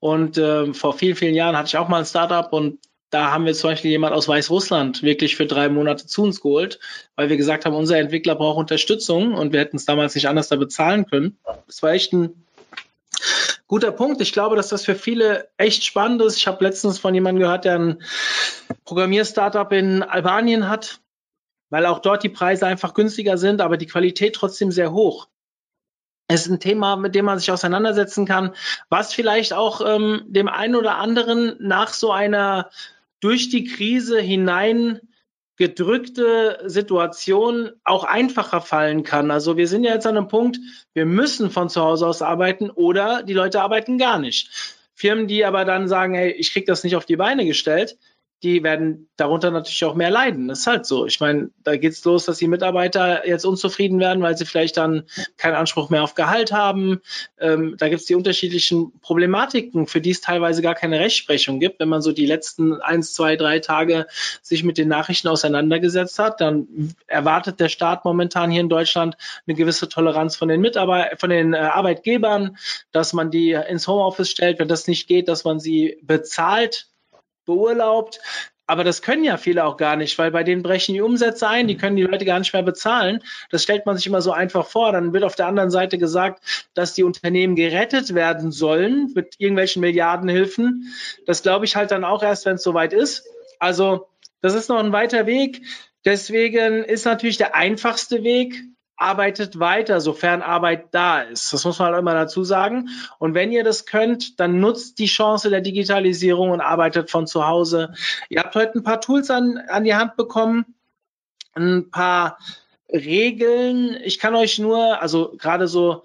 Und äh, vor vielen, vielen Jahren hatte ich auch mal ein Startup und da haben wir zum Beispiel jemand aus Weißrussland wirklich für drei Monate zu uns geholt, weil wir gesagt haben, unser Entwickler braucht Unterstützung und wir hätten es damals nicht anders da bezahlen können. Das war echt ein guter Punkt. Ich glaube, dass das für viele echt spannend ist. Ich habe letztens von jemandem gehört, der ein Programmierstartup in Albanien hat, weil auch dort die Preise einfach günstiger sind, aber die Qualität trotzdem sehr hoch. Es ist ein Thema, mit dem man sich auseinandersetzen kann, was vielleicht auch ähm, dem einen oder anderen nach so einer durch die Krise hinein gedrückte Situation auch einfacher fallen kann. Also wir sind ja jetzt an einem Punkt, wir müssen von zu Hause aus arbeiten oder die Leute arbeiten gar nicht. Firmen, die aber dann sagen, hey, ich kriege das nicht auf die Beine gestellt, die werden darunter natürlich auch mehr leiden. Das ist halt so. Ich meine, da geht's los, dass die Mitarbeiter jetzt unzufrieden werden, weil sie vielleicht dann keinen Anspruch mehr auf Gehalt haben. Ähm, da gibt's die unterschiedlichen Problematiken, für die es teilweise gar keine Rechtsprechung gibt. Wenn man so die letzten eins, zwei, drei Tage sich mit den Nachrichten auseinandergesetzt hat, dann erwartet der Staat momentan hier in Deutschland eine gewisse Toleranz von den Mitarbeitern, von den äh, Arbeitgebern, dass man die ins Homeoffice stellt, wenn das nicht geht, dass man sie bezahlt beurlaubt. Aber das können ja viele auch gar nicht, weil bei denen brechen die Umsätze ein, die können die Leute gar nicht mehr bezahlen. Das stellt man sich immer so einfach vor. Dann wird auf der anderen Seite gesagt, dass die Unternehmen gerettet werden sollen mit irgendwelchen Milliardenhilfen. Das glaube ich halt dann auch erst, wenn es soweit ist. Also das ist noch ein weiter Weg. Deswegen ist natürlich der einfachste Weg, arbeitet weiter, sofern Arbeit da ist. Das muss man halt immer dazu sagen. Und wenn ihr das könnt, dann nutzt die Chance der Digitalisierung und arbeitet von zu Hause. Ihr habt heute ein paar Tools an, an die Hand bekommen, ein paar Regeln. Ich kann euch nur, also gerade so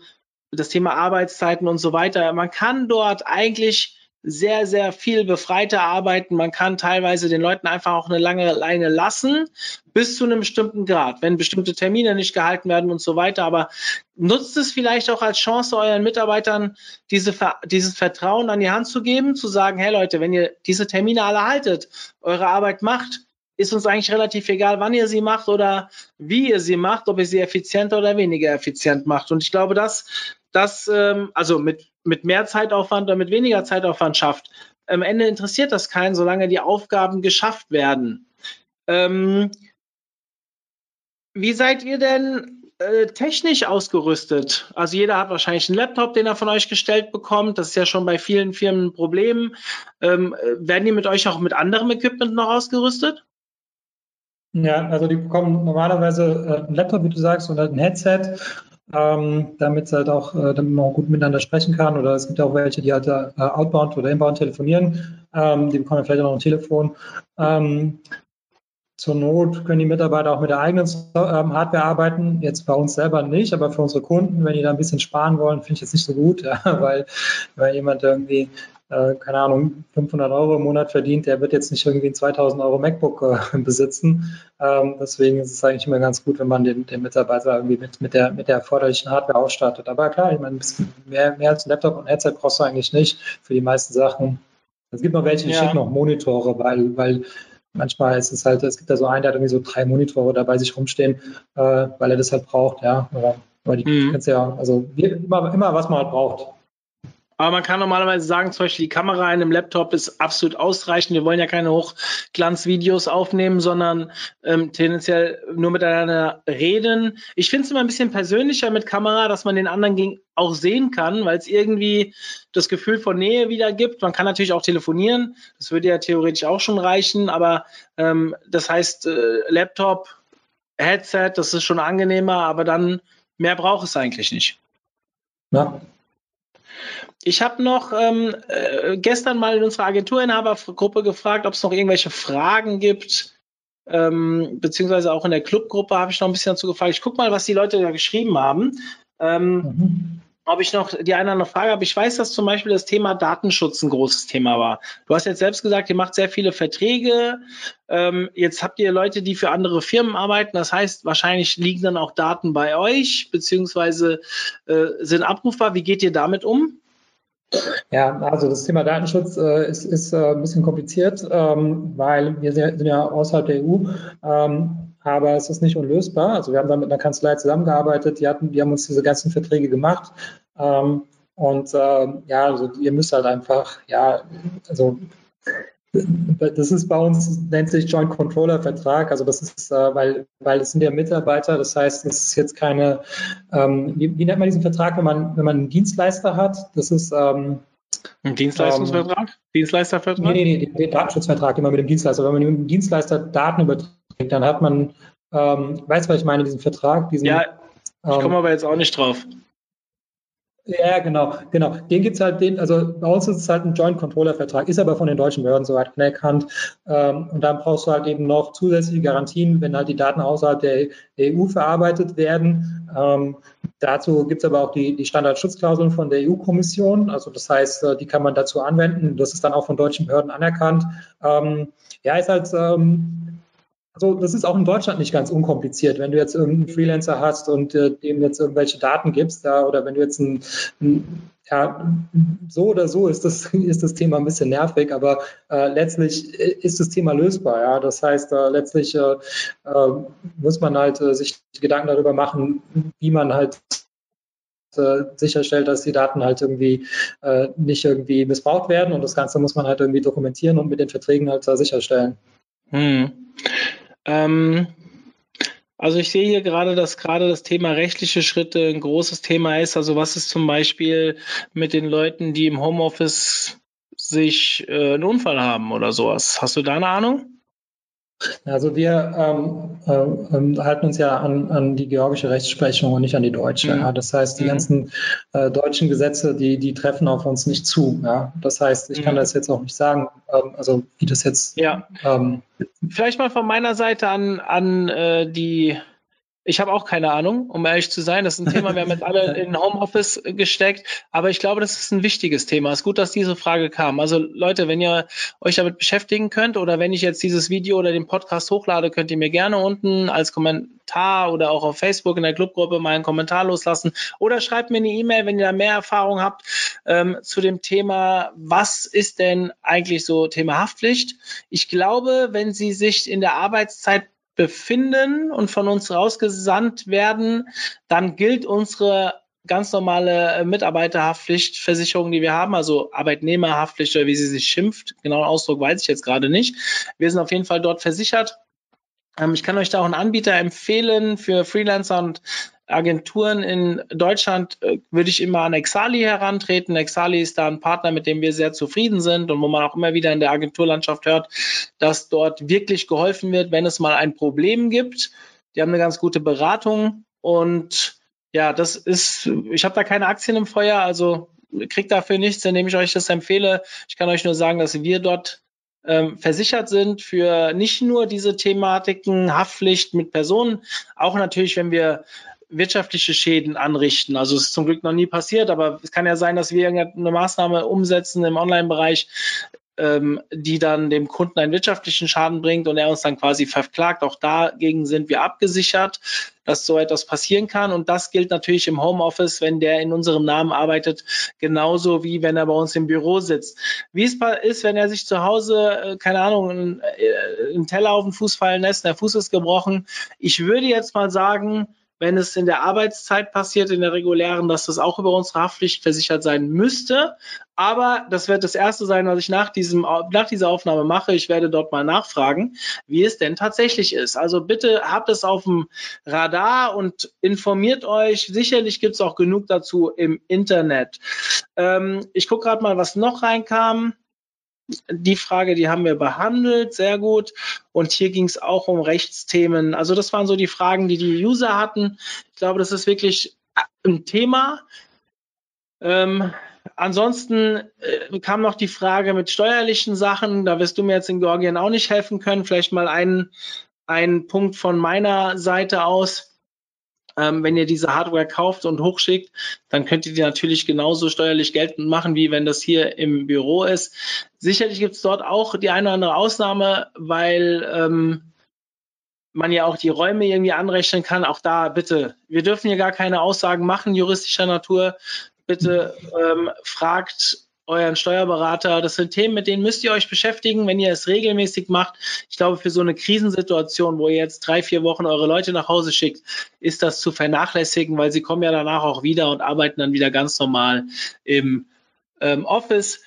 das Thema Arbeitszeiten und so weiter, man kann dort eigentlich sehr, sehr viel befreiter arbeiten. Man kann teilweise den Leuten einfach auch eine lange Leine lassen, bis zu einem bestimmten Grad, wenn bestimmte Termine nicht gehalten werden und so weiter. Aber nutzt es vielleicht auch als Chance, euren Mitarbeitern diese, dieses Vertrauen an die Hand zu geben, zu sagen, hey Leute, wenn ihr diese Termine alle haltet, eure Arbeit macht, ist uns eigentlich relativ egal, wann ihr sie macht oder wie ihr sie macht, ob ihr sie effizienter oder weniger effizient macht. Und ich glaube, das, das ähm, also mit mit mehr Zeitaufwand oder mit weniger Zeitaufwand schafft. Am Ende interessiert das keinen, solange die Aufgaben geschafft werden. Ähm, wie seid ihr denn äh, technisch ausgerüstet? Also jeder hat wahrscheinlich einen Laptop, den er von euch gestellt bekommt. Das ist ja schon bei vielen Firmen ein Problem. Ähm, werden die mit euch auch mit anderem Equipment noch ausgerüstet? Ja, also die bekommen normalerweise äh, einen Laptop, wie du sagst, und halt ein Headset ähm, damit halt auch, äh, damit man gut miteinander sprechen kann. Oder es gibt auch welche, die halt äh, outbound oder inbound telefonieren. Ähm, die bekommen vielleicht auch noch ein Telefon. Ähm, zur Not können die Mitarbeiter auch mit der eigenen ähm, Hardware arbeiten. Jetzt bei uns selber nicht, aber für unsere Kunden, wenn die da ein bisschen sparen wollen, finde ich jetzt nicht so gut, ja, weil, weil jemand irgendwie äh, keine Ahnung, 500 Euro im Monat verdient, der wird jetzt nicht irgendwie ein 2000 Euro MacBook äh, besitzen. Ähm, deswegen ist es eigentlich immer ganz gut, wenn man den, den Mitarbeiter irgendwie mit, mit, der, mit der erforderlichen Hardware ausstattet. Aber klar, ich meine, mehr, mehr als ein Laptop und ein Headset brauchst du eigentlich nicht für die meisten Sachen. Es gibt noch welche, die ja. schicken noch Monitore, weil, weil manchmal ist es halt, es gibt da so einen, der hat irgendwie so drei Monitore dabei sich rumstehen, äh, weil er das halt braucht, ja. Aber, aber die mhm. kannst ja, also immer, immer was man halt braucht. Aber man kann normalerweise sagen, zum Beispiel die Kamera in einem Laptop ist absolut ausreichend. Wir wollen ja keine Hochglanzvideos aufnehmen, sondern ähm, tendenziell nur miteinander reden. Ich finde es immer ein bisschen persönlicher mit Kamera, dass man den anderen auch sehen kann, weil es irgendwie das Gefühl von Nähe wieder gibt. Man kann natürlich auch telefonieren. Das würde ja theoretisch auch schon reichen. Aber ähm, das heißt, äh, Laptop, Headset, das ist schon angenehmer, aber dann mehr braucht es eigentlich nicht. Ja, ich habe noch ähm, äh, gestern mal in unserer Agenturinhabergruppe gefragt, ob es noch irgendwelche Fragen gibt, ähm, beziehungsweise auch in der Clubgruppe habe ich noch ein bisschen dazu gefragt. Ich gucke mal, was die Leute da geschrieben haben. Ähm, mhm. Ob ich noch die eine oder andere Frage habe. Ich weiß, dass zum Beispiel das Thema Datenschutz ein großes Thema war. Du hast jetzt selbst gesagt, ihr macht sehr viele Verträge. Ähm, jetzt habt ihr Leute, die für andere Firmen arbeiten. Das heißt, wahrscheinlich liegen dann auch Daten bei euch, beziehungsweise äh, sind abrufbar. Wie geht ihr damit um? Ja, also das Thema Datenschutz äh, ist, ist äh, ein bisschen kompliziert, ähm, weil wir sind ja außerhalb der EU. Ähm, aber es ist nicht unlösbar. Also wir haben da mit einer Kanzlei zusammengearbeitet, die, hatten, die haben uns diese ganzen Verträge gemacht. Ähm, und äh, ja, also ihr müsst halt einfach, ja, also das ist bei uns, nennt sich Joint Controller Vertrag. Also das ist, äh, weil, weil es sind ja Mitarbeiter, das heißt, es ist jetzt keine, ähm, wie, wie, nennt man diesen Vertrag, wenn man, wenn man einen Dienstleister hat? Das ist ähm, ein Dienstleistungsvertrag? Ähm, Dienstleistervertrag? Nee, nee, nee, den Datenschutzvertrag immer mit dem Dienstleister. Wenn man mit dem Dienstleister Daten überträgt, dann hat man, ähm, weißt du, was ich meine, diesen Vertrag? Diesen, ja, ich komme ähm, aber jetzt auch nicht drauf. Ja, genau, genau. Den gibt es halt, den, also bei uns ist es halt ein Joint Controller Vertrag, ist aber von den deutschen Behörden soweit anerkannt. Ähm, und dann brauchst du halt eben noch zusätzliche Garantien, wenn halt die Daten außerhalb der, EU verarbeitet werden. Ähm, dazu gibt es aber auch die, die Standardschutzklauseln von der EU-Kommission. Also das heißt, äh, die kann man dazu anwenden. Das ist dann auch von deutschen Behörden anerkannt. Ähm, ja, ist halt ähm, also das ist auch in Deutschland nicht ganz unkompliziert. Wenn du jetzt irgendeinen Freelancer hast und äh, dem jetzt irgendwelche Daten gibst, da, oder wenn du jetzt ein, ein ja, so oder so ist das, ist das Thema ein bisschen nervig, aber äh, letztlich ist das Thema lösbar. Ja? Das heißt, äh, letztlich äh, äh muss man halt äh, sich Gedanken darüber machen, wie man halt äh, sicherstellt, dass die Daten halt irgendwie nicht irgendwie missbraucht werden und das Ganze muss man halt irgendwie dokumentieren und mit den Verträgen halt sicherstellen. Hm. Ähm, also ich sehe hier gerade, dass gerade das Thema rechtliche Schritte ein großes Thema ist. Also was ist zum Beispiel mit den Leuten, die im Homeoffice sich äh, einen Unfall haben oder sowas? Hast du da eine Ahnung? Also wir ähm, äh, halten uns ja an, an, die georgische Rechtsprechung und nicht an die deutsche. Mhm. Ja. Das heißt, die mhm. ganzen äh, deutschen Gesetze, die, die treffen auf uns nicht zu. Ja. Das heißt, ich mhm. kann das jetzt auch nicht sagen, ähm, also wie das jetzt. Ja. Ähm, Vielleicht mal von meiner Seite an, an äh, die ich habe auch keine Ahnung, um ehrlich zu sein. Das ist ein Thema, wir haben jetzt alle in Homeoffice gesteckt, aber ich glaube, das ist ein wichtiges Thema. Es ist gut, dass diese Frage kam. Also Leute, wenn ihr euch damit beschäftigen könnt oder wenn ich jetzt dieses Video oder den Podcast hochlade, könnt ihr mir gerne unten als Kommentar oder auch auf Facebook in der Clubgruppe mal einen Kommentar loslassen oder schreibt mir eine E-Mail, wenn ihr da mehr Erfahrung habt ähm, zu dem Thema, was ist denn eigentlich so Thema Haftpflicht? Ich glaube, wenn Sie sich in der Arbeitszeit befinden und von uns rausgesandt werden, dann gilt unsere ganz normale äh, Mitarbeiterhaftpflichtversicherung, die wir haben, also Arbeitnehmerhaftpflicht oder wie sie sich schimpft. Genauen Ausdruck weiß ich jetzt gerade nicht. Wir sind auf jeden Fall dort versichert. Ähm, ich kann euch da auch einen Anbieter empfehlen für Freelancer und Agenturen in Deutschland äh, würde ich immer an Exali herantreten. Exali ist da ein Partner, mit dem wir sehr zufrieden sind und wo man auch immer wieder in der Agenturlandschaft hört, dass dort wirklich geholfen wird, wenn es mal ein Problem gibt. Die haben eine ganz gute Beratung und ja, das ist, ich habe da keine Aktien im Feuer, also kriegt dafür nichts, indem ich euch das empfehle. Ich kann euch nur sagen, dass wir dort ähm, versichert sind für nicht nur diese Thematiken Haftpflicht mit Personen, auch natürlich, wenn wir wirtschaftliche Schäden anrichten. Also es ist zum Glück noch nie passiert, aber es kann ja sein, dass wir irgendeine Maßnahme umsetzen im Online-Bereich, ähm, die dann dem Kunden einen wirtschaftlichen Schaden bringt und er uns dann quasi verklagt. Auch dagegen sind wir abgesichert, dass so etwas passieren kann. Und das gilt natürlich im Homeoffice, wenn der in unserem Namen arbeitet, genauso wie wenn er bei uns im Büro sitzt. Wie es ist, wenn er sich zu Hause, äh, keine Ahnung, einen, äh, einen Teller auf den Fuß fallen lässt, der Fuß ist gebrochen. Ich würde jetzt mal sagen, wenn es in der Arbeitszeit passiert, in der regulären, dass das auch über unsere Haftpflicht versichert sein müsste. Aber das wird das erste sein, was ich nach, diesem, nach dieser Aufnahme mache. Ich werde dort mal nachfragen, wie es denn tatsächlich ist. Also bitte habt es auf dem Radar und informiert euch. Sicherlich gibt es auch genug dazu im Internet. Ähm, ich gucke gerade mal, was noch reinkam. Die Frage, die haben wir behandelt, sehr gut. Und hier ging es auch um Rechtsthemen. Also das waren so die Fragen, die die User hatten. Ich glaube, das ist wirklich ein Thema. Ähm, ansonsten äh, kam noch die Frage mit steuerlichen Sachen. Da wirst du mir jetzt in Georgien auch nicht helfen können. Vielleicht mal einen, einen Punkt von meiner Seite aus. Ähm, wenn ihr diese Hardware kauft und hochschickt, dann könnt ihr die natürlich genauso steuerlich geltend machen, wie wenn das hier im Büro ist. Sicherlich gibt es dort auch die eine oder andere Ausnahme, weil ähm, man ja auch die Räume irgendwie anrechnen kann. Auch da bitte, wir dürfen hier gar keine Aussagen machen juristischer Natur. Bitte ähm, fragt euren Steuerberater. Das sind Themen, mit denen müsst ihr euch beschäftigen, wenn ihr es regelmäßig macht. Ich glaube, für so eine Krisensituation, wo ihr jetzt drei, vier Wochen eure Leute nach Hause schickt, ist das zu vernachlässigen, weil sie kommen ja danach auch wieder und arbeiten dann wieder ganz normal im ähm, Office.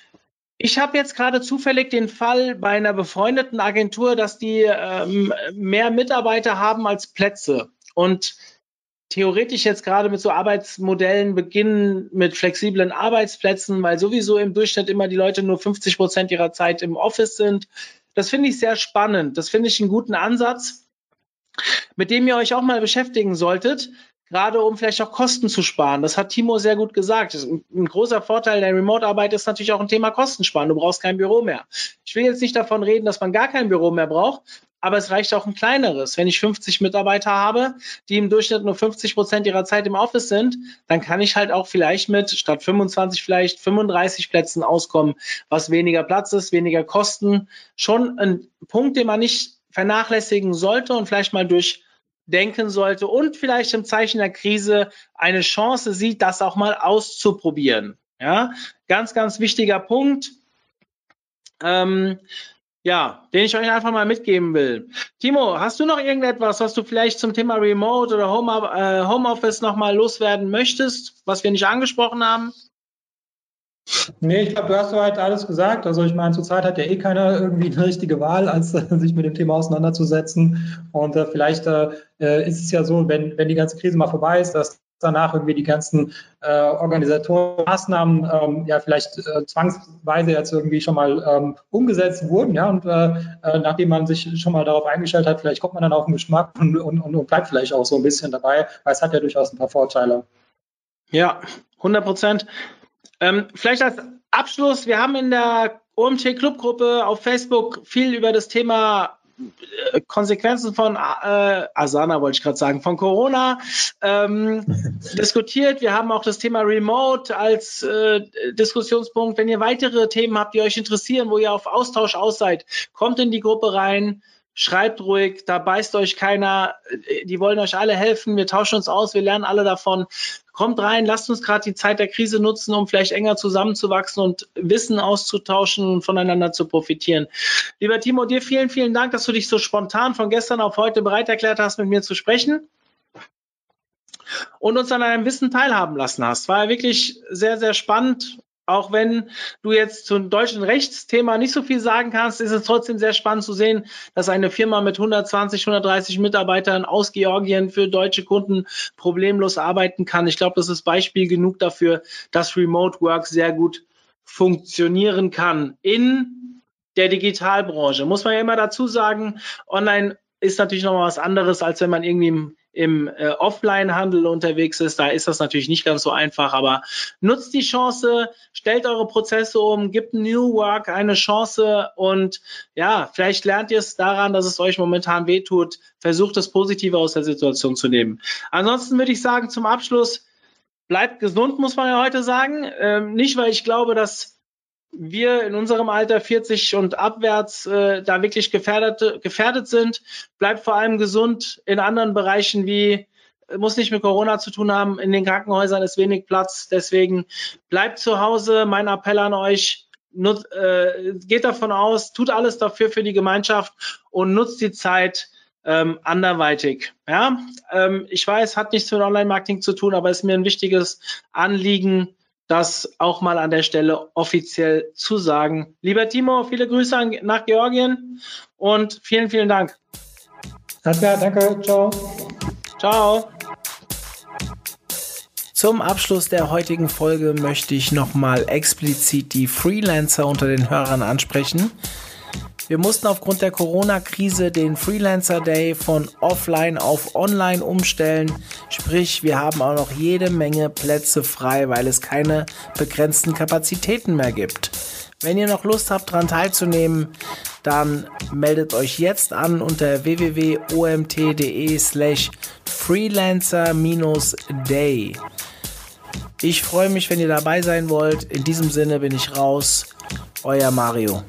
Ich habe jetzt gerade zufällig den Fall bei einer befreundeten Agentur, dass die ähm, mehr Mitarbeiter haben als Plätze. Und theoretisch jetzt gerade mit so Arbeitsmodellen beginnen mit flexiblen Arbeitsplätzen, weil sowieso im Durchschnitt immer die Leute nur 50 Prozent ihrer Zeit im Office sind. Das finde ich sehr spannend. Das finde ich einen guten Ansatz, mit dem ihr euch auch mal beschäftigen solltet, gerade um vielleicht auch Kosten zu sparen. Das hat Timo sehr gut gesagt. Ein großer Vorteil der Remote-Arbeit ist natürlich auch ein Thema Kostensparen. Du brauchst kein Büro mehr. Ich will jetzt nicht davon reden, dass man gar kein Büro mehr braucht, aber es reicht auch ein kleineres. Wenn ich 50 Mitarbeiter habe, die im Durchschnitt nur 50 Prozent ihrer Zeit im Office sind, dann kann ich halt auch vielleicht mit statt 25 vielleicht 35 Plätzen auskommen, was weniger Platz ist, weniger Kosten. Schon ein Punkt, den man nicht vernachlässigen sollte und vielleicht mal durchdenken sollte und vielleicht im Zeichen der Krise eine Chance sieht, das auch mal auszuprobieren. Ja, ganz, ganz wichtiger Punkt. Ähm, ja, den ich euch einfach mal mitgeben will. Timo, hast du noch irgendetwas, was du vielleicht zum Thema Remote oder Home, äh, Homeoffice nochmal loswerden möchtest, was wir nicht angesprochen haben? Nee, ich glaube, du hast soweit alles gesagt. Also ich meine, zurzeit hat ja eh keiner irgendwie eine richtige Wahl, als äh, sich mit dem Thema auseinanderzusetzen. Und äh, vielleicht äh, ist es ja so, wenn, wenn die ganze Krise mal vorbei ist, dass danach irgendwie die ganzen äh, organisatorischen Maßnahmen ähm, ja vielleicht äh, zwangsweise jetzt irgendwie schon mal ähm, umgesetzt wurden, ja, und äh, äh, nachdem man sich schon mal darauf eingestellt hat, vielleicht kommt man dann auf den Geschmack und, und, und bleibt vielleicht auch so ein bisschen dabei, weil es hat ja durchaus ein paar Vorteile. Ja, 100 Prozent. Ähm, vielleicht als Abschluss, wir haben in der OMT Clubgruppe auf Facebook viel über das Thema Konsequenzen von äh, Asana wollte ich gerade sagen, von Corona ähm, diskutiert. Wir haben auch das Thema Remote als äh, Diskussionspunkt. Wenn ihr weitere Themen habt, die euch interessieren, wo ihr auf Austausch aus seid, kommt in die Gruppe rein. Schreibt ruhig, da beißt euch keiner. Die wollen euch alle helfen. Wir tauschen uns aus, wir lernen alle davon. Kommt rein, lasst uns gerade die Zeit der Krise nutzen, um vielleicht enger zusammenzuwachsen und Wissen auszutauschen und voneinander zu profitieren. Lieber Timo, dir vielen, vielen Dank, dass du dich so spontan von gestern auf heute bereit erklärt hast, mit mir zu sprechen und uns an deinem Wissen teilhaben lassen hast. War wirklich sehr, sehr spannend auch wenn du jetzt zum deutschen Rechtsthema nicht so viel sagen kannst, ist es trotzdem sehr spannend zu sehen, dass eine Firma mit 120, 130 Mitarbeitern aus Georgien für deutsche Kunden problemlos arbeiten kann. Ich glaube, das ist Beispiel genug dafür, dass Remote Work sehr gut funktionieren kann in der Digitalbranche. Muss man ja immer dazu sagen, online ist natürlich noch mal was anderes, als wenn man irgendwie im im äh, Offline-Handel unterwegs ist, da ist das natürlich nicht ganz so einfach, aber nutzt die Chance, stellt eure Prozesse um, gibt New Work eine Chance und ja, vielleicht lernt ihr es daran, dass es euch momentan wehtut, versucht das Positive aus der Situation zu nehmen. Ansonsten würde ich sagen, zum Abschluss, bleibt gesund, muss man ja heute sagen. Ähm, nicht, weil ich glaube, dass wir in unserem Alter 40 und abwärts äh, da wirklich gefährdet, gefährdet sind. Bleibt vor allem gesund in anderen Bereichen wie äh, muss nicht mit Corona zu tun haben. In den Krankenhäusern ist wenig Platz. Deswegen bleibt zu Hause. Mein Appell an euch. Nut, äh, geht davon aus, tut alles dafür für die Gemeinschaft und nutzt die Zeit ähm, anderweitig. Ja, ähm, ich weiß, hat nichts mit Online-Marketing zu tun, aber ist mir ein wichtiges Anliegen, das auch mal an der Stelle offiziell zu sagen. Lieber Timo, viele Grüße nach Georgien und vielen, vielen Dank. Alles klar, danke, ciao. Ciao. Zum Abschluss der heutigen Folge möchte ich nochmal explizit die Freelancer unter den Hörern ansprechen. Wir mussten aufgrund der Corona-Krise den Freelancer Day von offline auf online umstellen. Sprich, wir haben auch noch jede Menge Plätze frei, weil es keine begrenzten Kapazitäten mehr gibt. Wenn ihr noch Lust habt, daran teilzunehmen, dann meldet euch jetzt an unter www.omt.de slash freelancer-day. Ich freue mich, wenn ihr dabei sein wollt. In diesem Sinne bin ich raus. Euer Mario.